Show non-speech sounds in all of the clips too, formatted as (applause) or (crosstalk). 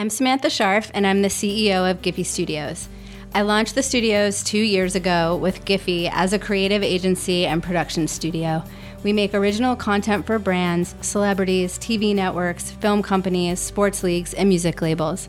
I'm Samantha Scharff, and I'm the CEO of Giphy Studios. I launched the studios two years ago with Giphy as a creative agency and production studio. We make original content for brands, celebrities, TV networks, film companies, sports leagues, and music labels.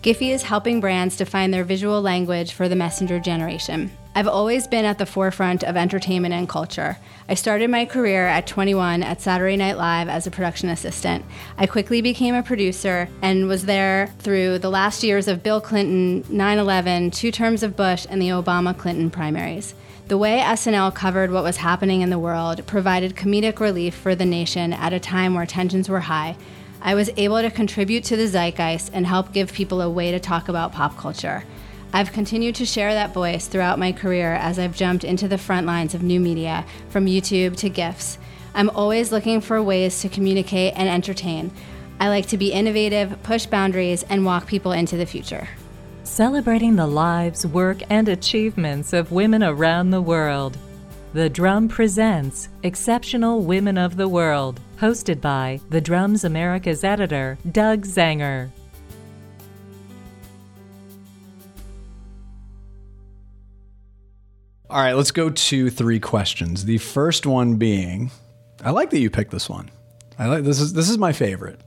Giphy is helping brands define their visual language for the messenger generation. I've always been at the forefront of entertainment and culture. I started my career at 21 at Saturday Night Live as a production assistant. I quickly became a producer and was there through the last years of Bill Clinton, 9 11, two terms of Bush, and the Obama Clinton primaries. The way SNL covered what was happening in the world provided comedic relief for the nation at a time where tensions were high. I was able to contribute to the zeitgeist and help give people a way to talk about pop culture. I've continued to share that voice throughout my career as I've jumped into the front lines of new media, from YouTube to GIFs. I'm always looking for ways to communicate and entertain. I like to be innovative, push boundaries, and walk people into the future. Celebrating the lives, work, and achievements of women around the world. The Drum presents Exceptional Women of the World, hosted by The Drum's America's editor, Doug Zanger. All right, let's go to three questions. The first one being, I like that you picked this one. I like this is this is my favorite.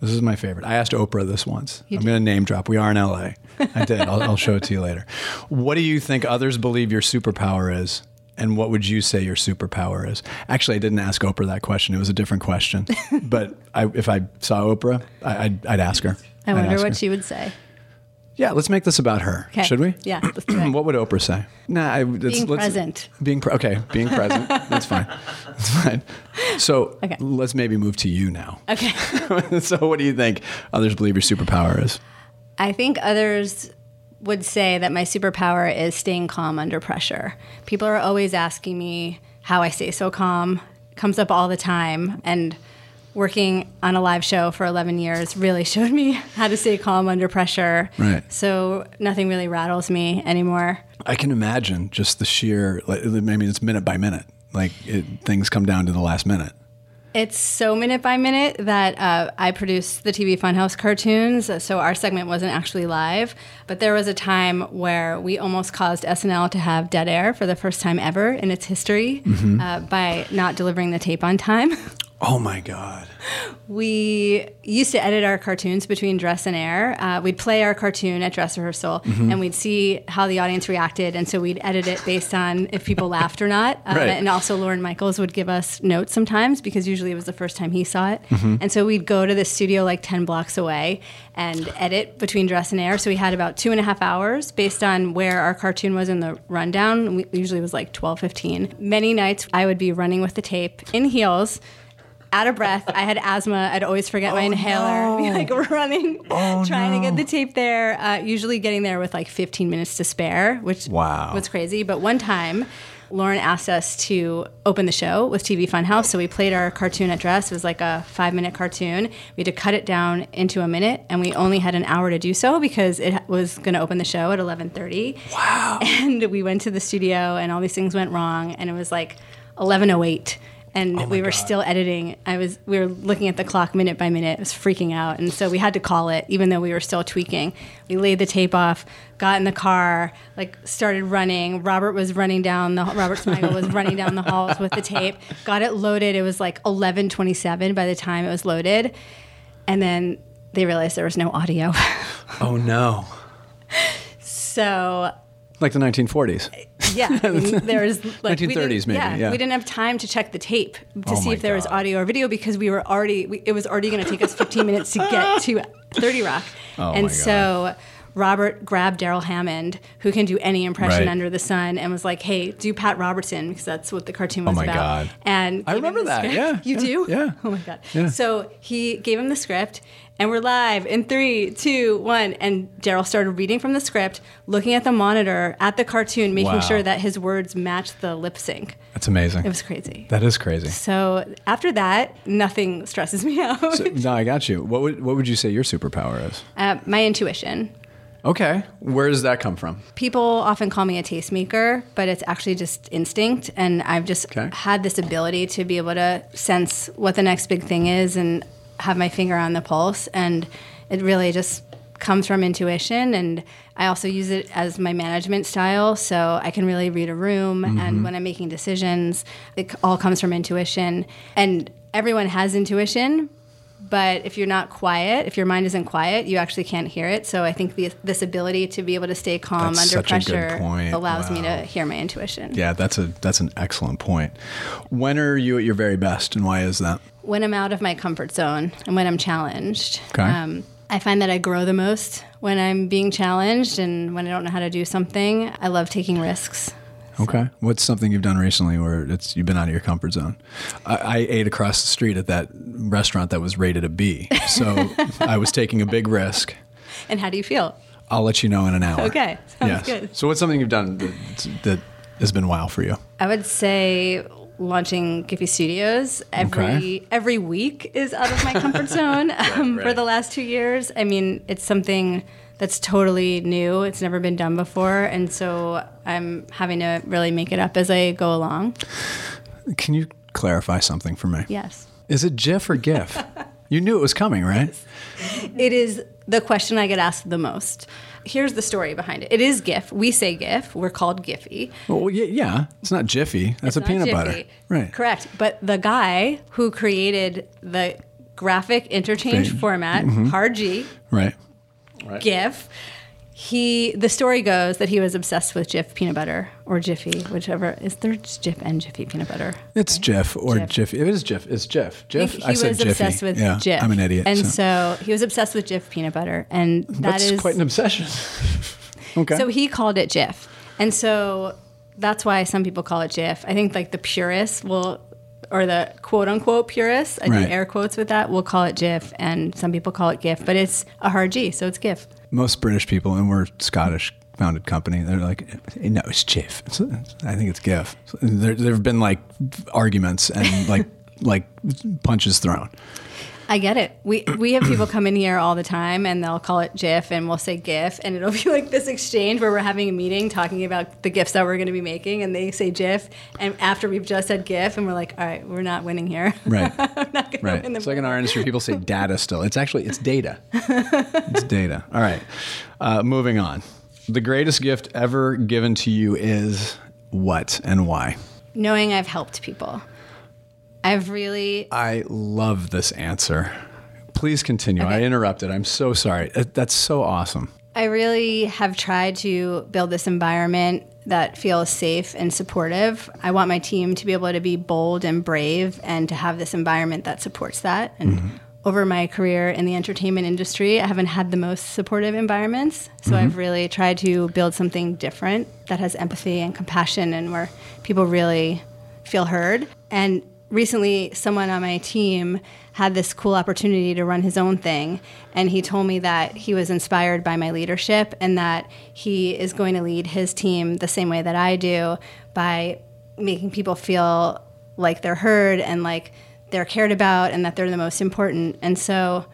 This is my favorite. I asked Oprah this once. I'm going to name drop. We are in LA. I did. I'll, I'll show it to you later. What do you think others believe your superpower is? And what would you say your superpower is? Actually, I didn't ask Oprah that question. It was a different question. (laughs) but I, if I saw Oprah, I, would I'd ask her. I wonder what her. she would say. Yeah, let's make this about her. Okay. Should we? Yeah, let's do (clears throat) it. what would Oprah say? Nah, I, let's, Being let's- present. Being pre- okay, being present. (laughs) That's fine. That's fine. So Okay. let's maybe move to you now. Okay. (laughs) so what do you think others believe your superpower is? I think others would say that my superpower is staying calm under pressure. People are always asking me how I stay so calm. It comes up all the time and working on a live show for 11 years really showed me how to stay calm under pressure. Right. So nothing really rattles me anymore. I can imagine just the sheer. Like, I mean, it's minute by minute. Like it, things come down to the last minute. It's so minute by minute that uh, I produced the TV Funhouse cartoons, so our segment wasn't actually live. But there was a time where we almost caused SNL to have dead air for the first time ever in its history uh, by not delivering the tape on time. (laughs) Oh my god. we used to edit our cartoons between dress and air. Uh, we'd play our cartoon at dress rehearsal, and we'd see how the audience reacted, and so we'd edit it based on if people laughed or not. Uh, Right. And also, Lorne Michaels would give us notes sometimes because usually it was the first time he saw it, and so we'd go to the studio like ten blocks away and edit between dress and air. So we had about two and a half hours based on where our cartoon was in the rundown. We, usually it was like 12, 15. Many nights I would be running with the tape in heels out of breath. I had asthma. I'd always forget my inhaler. (laughs) Be like running, (laughs) trying to get the tape there. Uh, usually getting there with like 15 minutes to spare, which Wow. was crazy. But one time, Lorne asked us to open the show with TV Funhouse. So we played our cartoon at dress. It was like a five minute cartoon. We had to cut it down into a minute, and we only had an hour to do so because it was going to open the show at 11:30. Wow! (laughs) And we went to the studio, and all these things went wrong, and it was like 11:08 and we were still editing. I was we were looking at the clock minute by minute. It was freaking out, and so we had to call it, even though we were still tweaking. We laid the tape off, got in the car, like started running. Robert was running down the Robert Smigel was running down the halls with the tape. Got it loaded. It was like eleven twenty seven by the time it was loaded, and then they realized there was no audio. Oh no. (laughs) so Like the 1940s. Yeah, I mean, (laughs) there was like we 1930s didn't- maybe, yeah. we didn't have time to check the tape to Oh see if there was audio or video because we were already. We, it was already going to take us 15 minutes to get to (laughs) 30 Rock, Oh and my so. Robert grabbed Darrell Hammond, who can do any impression Right. under the sun, and was like, "Hey, do Pat Robertson because that's what the cartoon was Oh my about." God. And I remember that, script. yeah, (laughs) you yeah, do. yeah. Oh my god. Yeah. So he gave him the script, and we're live in three, two, one. And Darrell started reading from the script, looking at the monitor at the cartoon, making Wow. sure that his words matched the lip sync. That's amazing. It was crazy. that is crazy. So after that, nothing stresses me (laughs) out. So, no, I got you. What would what would you say your superpower is? uh, my intuition. Okay. Where does that come from? People often call me a tastemaker, but it's actually just instinct. And I've just Okay. had this ability to be able to sense what the next big thing is and have my finger on the pulse. And it really just comes from intuition and I also use it as my management style so I can really read a room and mm-hmm. when I'm making decisions it all comes from intuition and everyone has intuition but if you're not quiet if your mind isn't quiet you actually can't hear it so I think the, this ability to be able to stay calm That's under such a good pressure allows me to hear my intuition Yeah, that's a that's an excellent point. When are you at your very best, and why is that? When I'm out of my comfort zone and when I'm challenged. Um, I find that I grow the most when I'm being challenged and when I don't know how to do something. I love taking risks. Okay. What's something you've done recently where it's you've been out of your comfort zone? I, I ate across the street at that restaurant that was rated a B, so (laughs) I was taking a big risk. And how do you feel? I'll let you know in an hour. Okay, sounds yes. good. So what's something you've done that, that has been wow for you? I would say launching Giphy Studios every Okay. every week is out of my comfort (laughs) zone um, for right. the last two years. I mean, it's something that's totally new. It's never been done before, and so I'm having to really make it up as I go along. Can you clarify something for me? Yes. Is it GIF or GIF? (laughs) you knew it was coming, right? It is the question I get asked the most. Here's the story behind it. It is GIF. We say GIF. We're called Giphy. Well, yeah, yeah. It's not Jiffy. That's a peanut Jiffy. butter. Right. Correct. But the guy who created the graphic interchange Thing. format, Mm-hmm. hard G, Right. GIF, he the story goes that he was obsessed with Jif peanut butter or Jiffy, whichever. Is there Jif and Jiffy peanut butter? It's Jif or Jif. Jiffy. It is Jif. It's Jif. Jif. he I said was Jiffy. obsessed with yeah, Jif. I'm an idiot. And so. so. he was obsessed with Jif peanut butter. And that that's is quite an obsession. (laughs) okay. So he called it Jif. And so that's why some people call it Jif. I think like the purists will, or the quote unquote purists, I Right. do air quotes with that, We'll call it Jif. And some people call it GIF, but it's a hard G, so it's GIF. Most British people, and we're Scottish founded company, they're like, no, it's. It's, I think it's GIF. There, there have been like arguments and like (laughs) like punches thrown. I get it. We we have people come in here all the time and they'll call it GIF and we'll say GIF and it'll (laughs) be like this exchange where we're having a meeting talking about the GIFs that we're going to be making and they say GIF and after we've just said GIF and we're like, all right, we're not winning here. (laughs) Right. I'm not going Right. to win It's like in our industry, people say (laughs) data still. It's actually it's data. it's data. All right. Uh, moving on. The greatest gift ever given to you is what and why? Knowing I've helped people. I've really I love this answer. Please continue. I interrupted. I'm so sorry. Uh, That's so awesome. I really have tried to build this environment that feels safe and supportive. I want my team to be able to be bold and brave and to have this environment that supports that. And over my career in the entertainment industry, I haven't had the most supportive environments. So I've really tried to build something different that has empathy and compassion and where people really feel heard. And recently, someone on my team had this cool opportunity to run his own thing. And he told me that he was inspired by my leadership and that he is going to lead his team the same way that I do by making people feel like they're heard and like they're cared about and that they're the most important. And so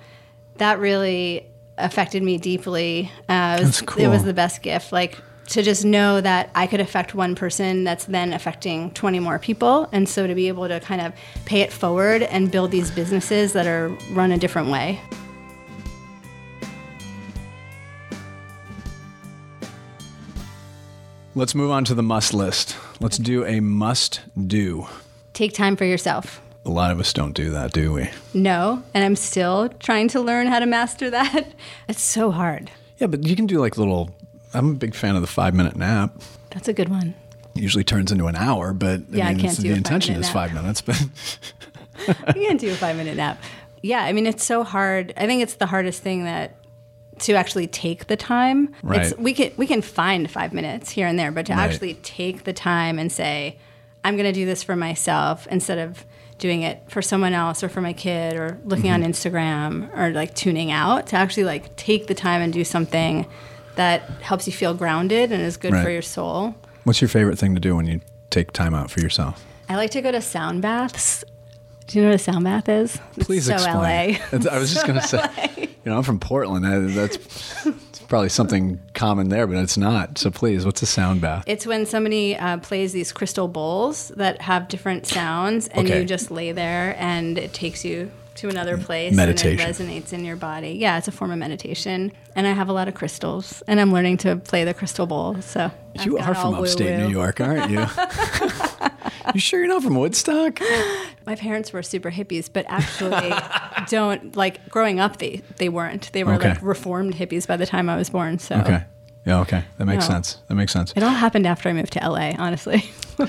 that really affected me deeply. Uh, it, was, That's it was the best gift. Like to just know that I could affect one person that's then affecting 20 more people. And so to be able to kind of pay it forward and build these businesses that are run a different way. Let's move on to the must list. Let's do a must do. Take time for yourself. A lot of us don't do that, do we? No, and I'm still trying to learn how to master that. (laughs) It's so hard. Yeah, but you can do like little. I'm a big fan of the five minute nap. That's a good one. Usually turns into an hour, but Yeah, I mean, can't do the a intention is nap. five minutes, but (laughs) you can't do a five minute nap. Yeah, I mean, it's so hard. I think it's the hardest thing that to actually take the time. It's, Right. we can we can find five minutes here and there, but to Right. actually take the time and say, I'm going to do this for myself instead of doing it for someone else or for my kid or looking Mm-hmm. on Instagram or like tuning out. To actually like take the time and do something that helps you feel grounded and is good for your soul. what's your favorite thing to do when you take time out for yourself? I like to go to sound baths. Do you know what a sound bath is? It's Please so explain. LA. (laughs) I was just going (laughs) to say, you know, I'm from Portland. I, that's probably something common there, but it's not. So please, what's a sound bath? It's when somebody uh, plays these crystal bowls that have different sounds, and Okay. you just lay there, and it takes you to another place Meditation. and it resonates in your body. Yeah, it's a form of meditation. And I have a lot of crystals and I'm learning to play the crystal bowl. So I've You are from upstate woo-woo. New York, aren't you? (laughs) you sure you're not from Woodstock? My parents were super hippies, but actually (laughs) don't like growing up they they weren't. They were Okay. like reformed hippies by the time I was born. So Okay. Yeah, okay. That makes No. sense. That makes sense. it all happened after I moved to LA, honestly. (laughs)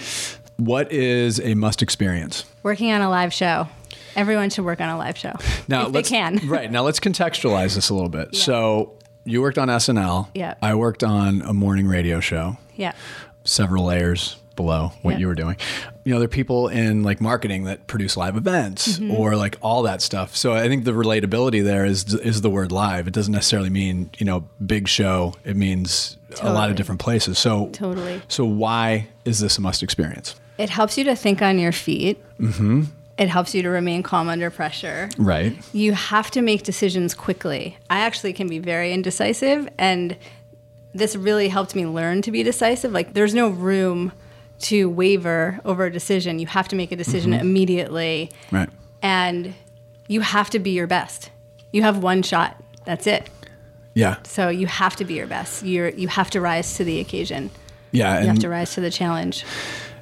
What is a must experience? Working on a live show. Everyone should work on a live show. (laughs) if they can. (laughs) Right. Now let's contextualize this a little bit. So you worked on SNL. Yeah. I worked on a morning radio show, Yeah. several layers below what Yeah. you were doing. You know, there are people in like marketing that produce live events Mm-hmm. or like all that stuff. So I think the relatability there is is the word live. It doesn't necessarily mean, you know, big show. It means a lot of different places. So Totally. So why is this a must experience? It helps you to think on your feet. Mm-hmm. It helps you to remain calm under pressure. Right. You have to make decisions quickly. I actually can be very indecisive, and this really helped me learn to be decisive. Like, there's no room to waver over a decision. You have to make a decision mm-hmm. immediately, Right. and you have to be your best. You have one shot. That's it. Yeah. So you have to be your best. You're you have to rise to the occasion. Yeah. You have to rise to the challenge.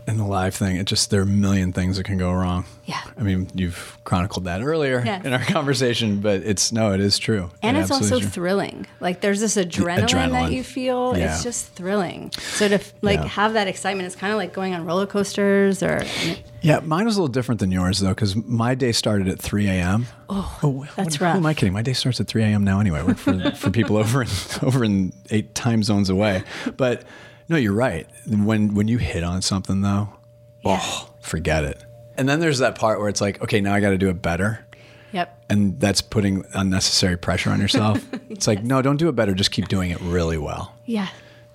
And the live thing, it just there are a million things that can go wrong. Yeah. I mean, you've chronicled that earlier Yes. in our conversation, but it's no, it is true. And It it's also true. thrilling. Like there's this adrenaline, adrenaline. that you feel. Yeah. It's just thrilling. So to like Yeah. have that excitement, it's kind of like going on roller coasters or Yeah, mine was a little different than yours though, because my day started at 3 a.m. Oh, that's what, Who am I kidding? My day starts at 3 a.m. now anyway. I work for, for people over in, over in eight time zones away. But no, you're right. When when you hit on something though, oh, forget it. And then there's that part where it's like, okay, now I got to do it better. Yep. And that's putting unnecessary pressure on yourself. (laughs) It's like, no, don't do it better. Just keep doing it really well. Yeah.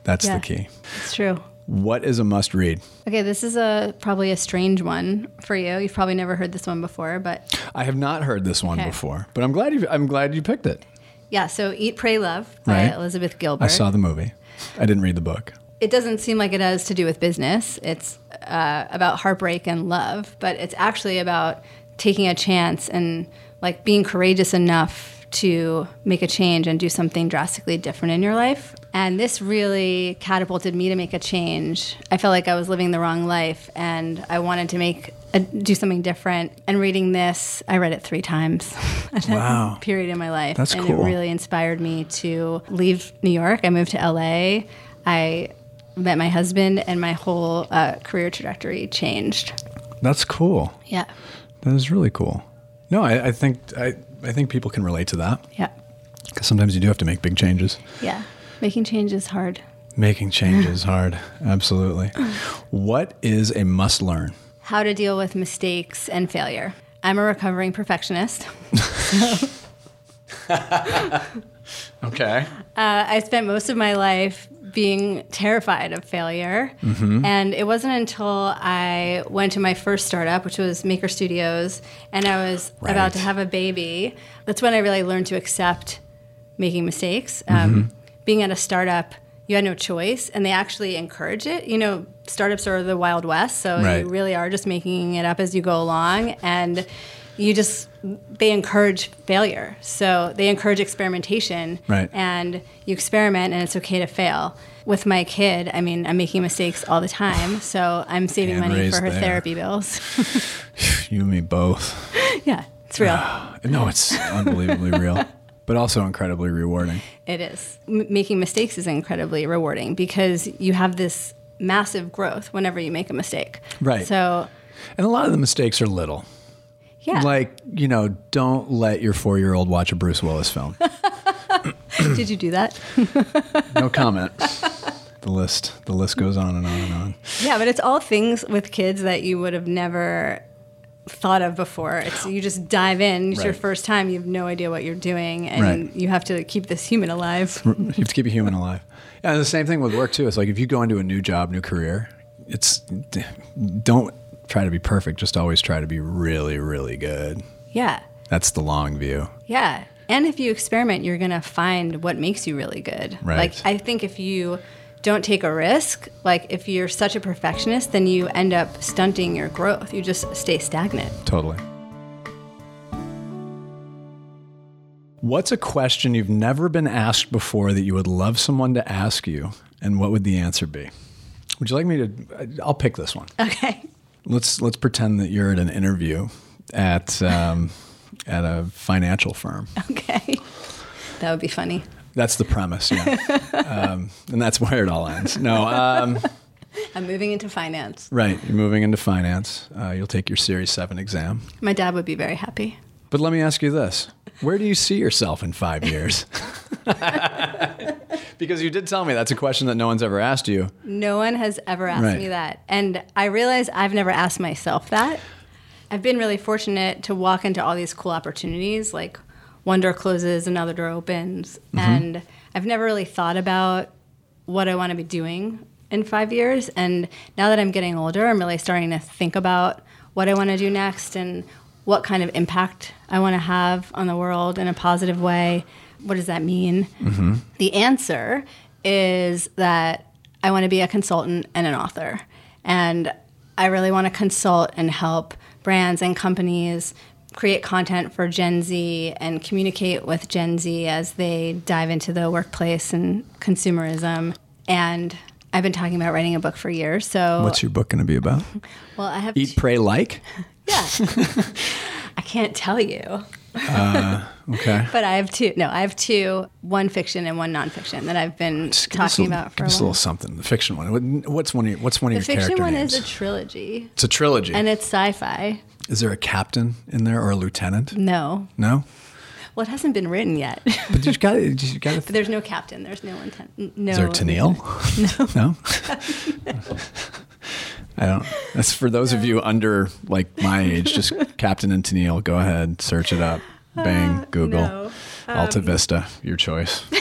That's Yeah. the key. It's true. What is a must read? Okay, this is a probably a strange one for you. You've probably never heard this one before, but I have not heard this one Okay. before, but I'm glad you I'm glad you picked it. yeah. So Eat, Pray, Love by Right. Elizabeth Gilbert. I saw the movie. I didn't read the book. It doesn't seem like it has to do with business. It's uh, about heartbreak and love, but it's actually about taking a chance and like being courageous enough to make a change and do something drastically different in your life. And this really catapulted me to make a change. I felt like I was living the wrong life and I wanted to make a, do something different. And reading this, I read it three times. (laughs) Wow. period in my life. That's and cool. it really inspired me to leave New York. I moved to LA. I met my husband, and my whole uh, career trajectory changed. That's cool. Yeah. That is really cool. No, I, I think I, I think people can relate to that Yeah. because sometimes you do have to make big changes. Yeah. Making change is hard. Making change (laughs) is hard. Absolutely. What is a must learn? How to deal with mistakes and failure. I'm a recovering perfectionist. (laughs) (laughs) Okay. Uh, I spent most of my life being terrified of failure. And it wasn't until I went to my first startup, which was Maker Studios, and I was Right. about to have a baby. That's when I really learned to accept making mistakes. Um, being at a startup, you had no choice, and they actually encourage it. You know, startups are the Wild West, so Right. you really are just making it up as you go along. And you just, they encourage failure. So they encourage experimentation Right. and you experiment and it's okay to fail. With my kid, I mean, I'm making mistakes all the time, (sighs) so I'm saving Hand money for her there. therapy bills. (laughs) You and me both. (laughs) yeah, it's real. (sighs) No, it's unbelievably real, (laughs) but also incredibly rewarding. It is. M- making mistakes is incredibly rewarding because you have this massive growth whenever you make a mistake. Right. So, And a lot of the mistakes are little. Yeah. Like, you know, don't let your four year old watch a Bruce Willis film. (laughs) Did you do that? No (laughs) comment. the list the list goes on and on and on. yeah, but it's all things with kids that you would have never thought of before. It's you just dive in. It's your first time. You have no idea what you're doing, and Right. you have to keep this human alive. You have to keep a human alive. Yeah, and the same thing with work too. It's like if you go into a new job, new career, it's don't try to be perfect. Just always try to be really, really good. Yeah. That's the long view. Yeah. And if you experiment, you're going to find what makes you really good. Right. Like, I think if you don't take a risk, like if you're such a perfectionist, then you end up stunting your growth. You just stay stagnant. Totally. What's a question you've never been asked before that you would love someone to ask you, and what would the answer be? Would you like me to? I'll pick this one. Okay. Let's let's pretend that you're at an interview at um, at a financial firm. Okay. That would be funny. That's the premise, yeah, (laughs) um, and that's where it all ends. No, um, I'm moving into finance. right. You're moving into finance. Uh, you'll take your Series Seven exam. My dad would be very happy. But let me ask you this: Where do you see yourself in five years? (laughs) (laughs) because you did tell me that's a question that no one's ever asked you. No one has ever asked Right. me that. And I realize I've never asked myself that. I've been really fortunate to walk into all these cool opportunities, like one door closes, another door opens. Mm-hmm. And I've never really thought about what I want to be doing in five years. And now that I'm getting older, I'm really starting to think about what I want to do next and what kind of impact I want to have on the world in a positive way. What does that mean? The answer is that I want to be a consultant and an author. And I really want to consult and help brands and companies create content for Gen Z and communicate with Gen Z as they dive into the workplace and consumerism. And I've been talking about writing a book for years. So, What's your book going to be about? well, I have Eat, pray, like. (laughs) yeah. (laughs) I can't tell you. Uh, okay. (laughs) But I have two. No, I have two. One fiction and one nonfiction that I've been Just talking a- about for a a little something. The fiction one. What's one of your, what's one of The your fiction one is a trilogy, it's a trilogy. and it's sci-fi. is there a captain in there or a lieutenant? No, No. well, it hasn't been written yet. But you got to. You got But to. there's no captain. There's no intent. No. Is there Tennille? (laughs) No. No. (laughs) I don't. That's for those of you under like my age. Just (laughs) Captain and Tennille. Go ahead, search it up. Bang, Google, no. Alta Vista, your choice. (laughs)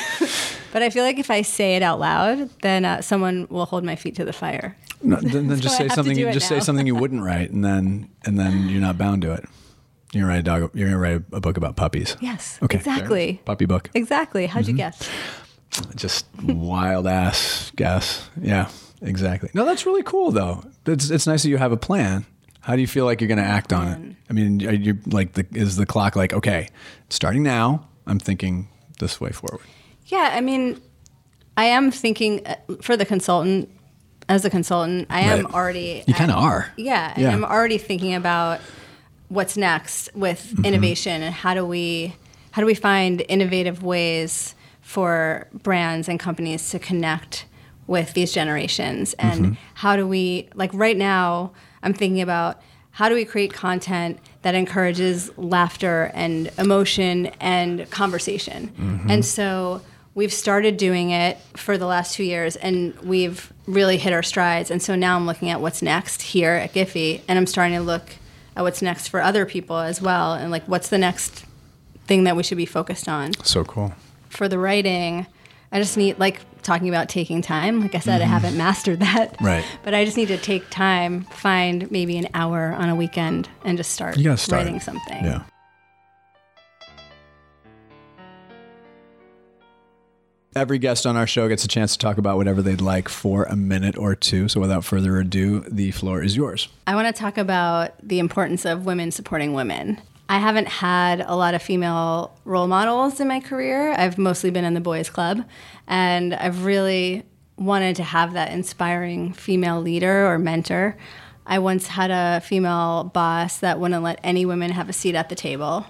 But I feel like if I say it out loud, then uh, someone will hold my feet to the fire. No, then, then (laughs) just say something. Just say something you wouldn't write, and then and then you're not bound to it. You're gonna write a dog. You're gonna write a book about puppies. Yes. Okay. Exactly. Puppy book. Exactly. How'd Mm-hmm. you guess? Just wild ass guess. Yeah. Exactly. No, that's really cool though. It's it's nice that you have a plan. How do you feel like you're going to act on it? I mean, are you like the is the clock like okay, starting now? I'm thinking this way forward. Yeah, I mean, I am thinking uh, for the consultant. As a consultant, I am already. You kind of are. Yeah, Yeah. I'm already thinking about what's next with Mm-hmm. innovation and how do we how do we find innovative ways for brands and companies to connect with these generations and Mm-hmm. how do we like right now I'm thinking about how do we create content that encourages laughter and emotion and conversation. Mm-hmm. And so we've started doing it for the last two years and we've really hit our strides. And so now I'm looking at what's next here at Giphy and I'm starting to look at what's next for other people as well and like what's the next thing that we should be focused on. So cool. For the writing, I just need like talking about taking time. Like I said, I haven't mastered that. Mm-hmm. Right. But I just need to take time, find maybe an hour on a weekend and just start, You gotta start. writing something. Yeah. Every guest on our show gets a chance to talk about whatever they'd like for a minute or two. So without further ado, the floor is yours. I want to talk about the importance of women supporting women. I haven't had a lot of female role models in my career. I've mostly been in the boys' club, and I've really wanted to have that inspiring female leader or mentor. I once had a female boss that wouldn't let any women have a seat at the table,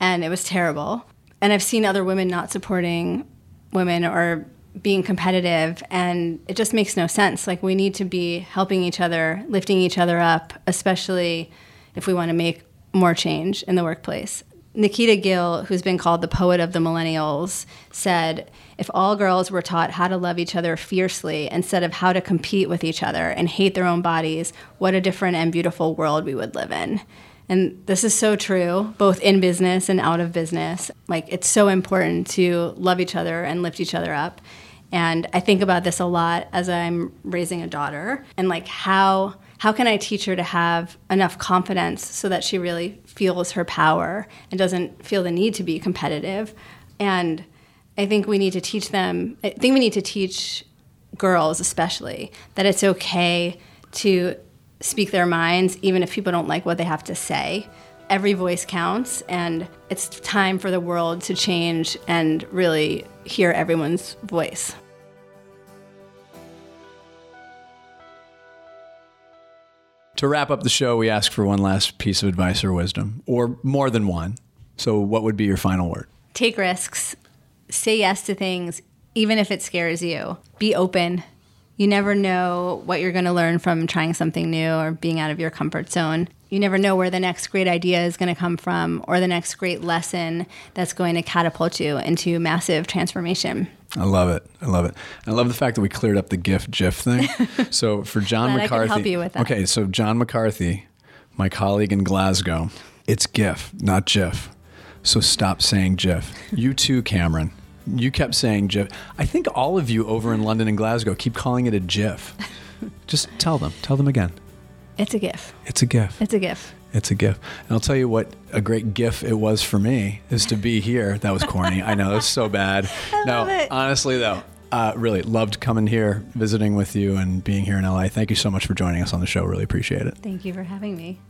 and it was terrible. And I've seen other women not supporting women or being competitive and it just makes no sense like we need to be helping each other lifting each other up especially if we want to make more change in the workplace nikita gill who's been called the poet of the millennials said if all girls were taught how to love each other fiercely instead of how to compete with each other and hate their own bodies what a different and beautiful world we would live in and this is so true, both in business and out of business. Like, it's so important to love each other and lift each other up. And I think about this a lot as I'm raising a daughter and like how how can I teach her to have enough confidence so that she really feels her power and doesn't feel the need to be competitive. And I think we need to teach them I think we need to teach girls especially that it's okay to speak their minds even if people don't like what they have to say every voice counts and it's time for the world to change and really hear everyone's voice. To wrap up the show, we ask for one last piece of advice or wisdom, or more than one. So, what would be your final word? Take risks, say yes to things, even if it scares you. Be open. You never know what you're going to learn from trying something new or being out of your comfort zone. You never know where the next great idea is going to come from or the next great lesson that's going to catapult you into massive transformation. I love it. I love it. I love the fact that we cleared up the GIF GIF thing. (laughs) so for John McCarthy, help you with that. okay. So John McCarthy, my colleague in Glasgow, it's GIF, not GIF. So stop saying GIF. You too, Cameron. You kept saying GIF. I think all of you over in London and Glasgow keep calling it a GIF. (laughs) Just tell them. Tell them again. It's a GIF. It's a GIF. It's a GIF. It's a GIF. And I'll tell you what a great GIF it was for me is to be here. That was corny. I know, it's so bad. (laughs) I no, honestly though, uh, really loved coming here, visiting with you and being here in LA. Thank you so much for joining us on the show. Really appreciate it. Thank you for having me.